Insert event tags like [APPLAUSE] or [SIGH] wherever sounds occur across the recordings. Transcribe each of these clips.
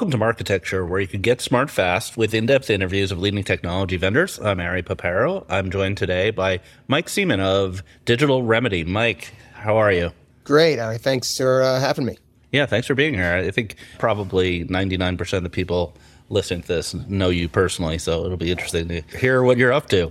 Welcome to Marketecture, where you can get smart fast with in depth interviews of leading technology vendors. I'm Ari Paparo. I'm joined today by Mike Seiman of Digital Remedy. Mike, how are you? Great, Ari. Thanks for uh, having me. Yeah, thanks for being here. I think probably 99% of the people listening to this know you personally, so it'll be interesting to hear what you're up to.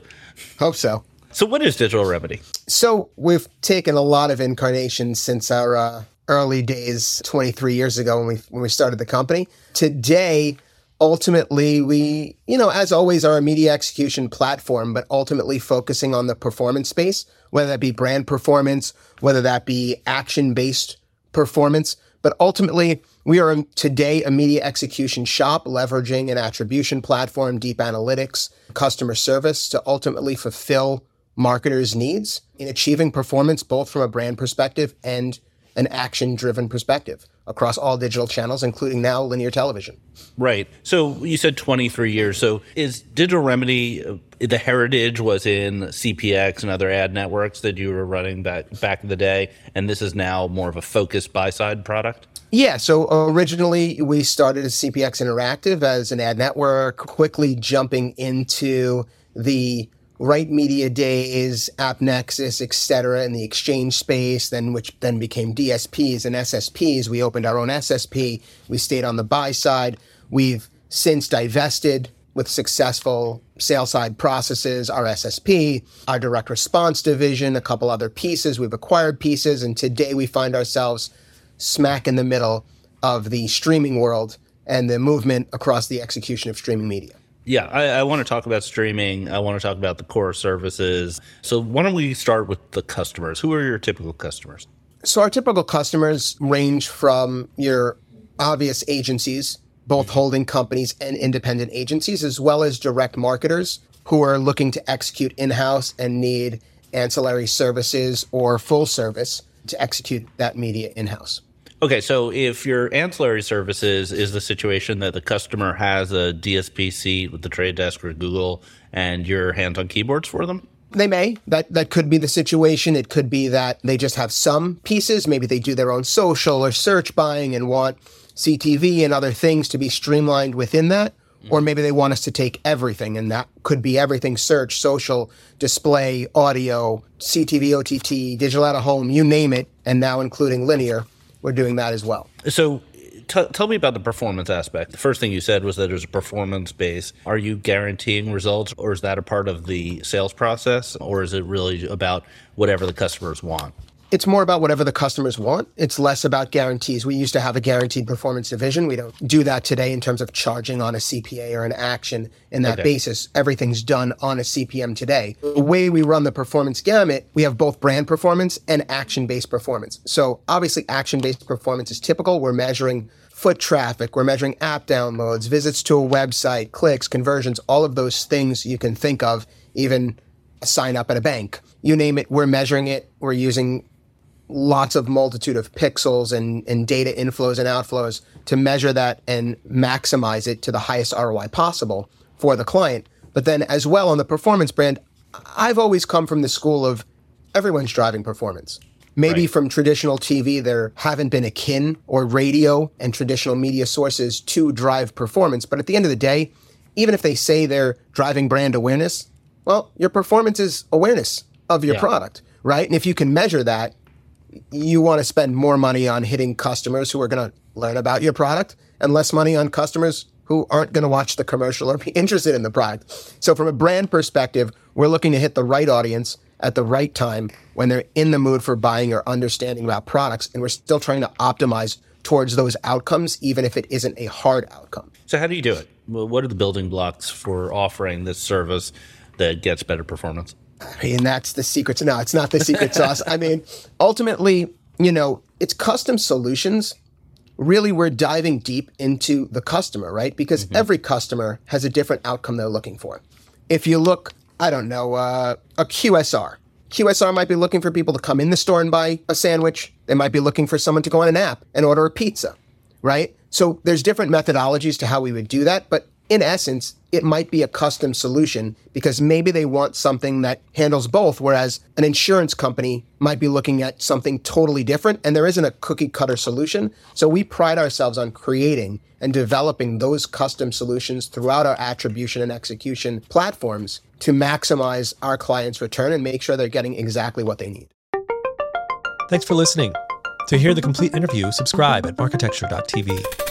Hope so. So, what is Digital Remedy? So, we've taken a lot of incarnations since our uh, early days 23 years ago when we when we started the company. Today, ultimately we, you know, as always are a media execution platform, but ultimately focusing on the performance space, whether that be brand performance, whether that be action-based performance, but ultimately we are today a media execution shop leveraging an attribution platform, deep analytics, customer service to ultimately fulfill marketers' needs in achieving performance both from a brand perspective and an action driven perspective across all digital channels, including now linear television. Right. So you said 23 years. So is Digital Remedy, uh, the heritage was in CPX and other ad networks that you were running back, back in the day, and this is now more of a focused buy side product? Yeah, so originally we started as CPX Interactive as an ad network, quickly jumping into the Right Media Days, AppNexus, et cetera, in the exchange space, then which then became DSPs and SSPs. We opened our own SSP. We stayed on the buy side. We've since divested with successful sales side processes, our SSP, our direct response division, a couple other pieces. We've acquired pieces, and today we find ourselves smack in the middle of the streaming world and the movement across the execution of streaming media. Yeah, I, I, want to talk about streaming. I want to talk about the core services. So, why don't we start with the customers? Who are your typical customers? So, our typical customers range from your obvious agencies, both mm-hmm. holding companies and independent agencies, as well as direct marketers who are looking to execute in house and need ancillary services or full service to execute that media in house. Okay, so if your ancillary services is the situation that the customer has a DSP seat with the trade desk or Google and your hands on keyboards for them? They may. That that could be the situation. It could be that they just have some pieces. Maybe they do their own social or search buying and want CTV and other things to be streamlined within that. Mm. Or maybe they want us to take everything, and that could be everything search, social, display, audio, CTV, OTT, digital out of home, you name it, and now including linear we're doing that as well. So T- tell me about the performance aspect. The first thing you said was that there's a performance base. Are you guaranteeing results, or is that a part of the sales process, or is it really about whatever the customers want? It's more about whatever the customers want. It's less about guarantees. We used to have a guaranteed performance division. We don't do that today in terms of charging on a CPA or an action in that okay. basis. Everything's done on a CPM today. The way we run the performance gamut, we have both brand performance and action based performance. So obviously action based performance is typical. We're measuring foot traffic. We're measuring app downloads, visits to a website, clicks, conversions, all of those things you can think of, even a sign up at a bank. You name it, we're measuring it. We're using lots of multitude of pixels and, and data inflows and outflows to measure that and maximize it to the highest ROI possible for the client. But then as well on the performance brand, I've always come from the school of everyone's driving performance. Maybe right. from traditional TV, there haven't been akin or radio and traditional media sources to drive performance. But at the end of the day, even if they say they're driving brand awareness, well, your performance is awareness of your yeah. product, right? And if you can measure that, you want to spend more money on hitting customers who are going to learn about your product and less money on customers who aren't going to watch the commercial or be [LAUGHS] interested in the product. So from a brand perspective, we're looking to hit the right audience at the right time when they're in the mood for buying or understanding about products. And we're still trying to optimize towards those outcomes, even if it isn't a hard outcome. So how do you do it? What are the building blocks for offering this service that gets better performance? I mean, that's the secret. No, it's not the secret sauce. I mean, ultimately, you know, it's custom solutions. Really, we're diving deep into the customer, right? Because mm-hmm. every customer has a different outcome they're looking for. If you look, I don't know, uh, a QSR. QSR might be looking for people to come in the store and buy a sandwich. They might be looking for someone to go on an app and order a pizza, right? So there's different methodologies to how we would do that, but in essence, it might be a custom solution because maybe they want something that handles both, whereas an insurance company might be looking at something totally different and there isn't a cookie cutter solution. So we pride ourselves on creating and developing those custom solutions throughout our attribution and execution platforms to maximize our clients' return and make sure they're getting exactly what they need. Thanks for listening. To hear the complete interview, subscribe at marketecture.tv.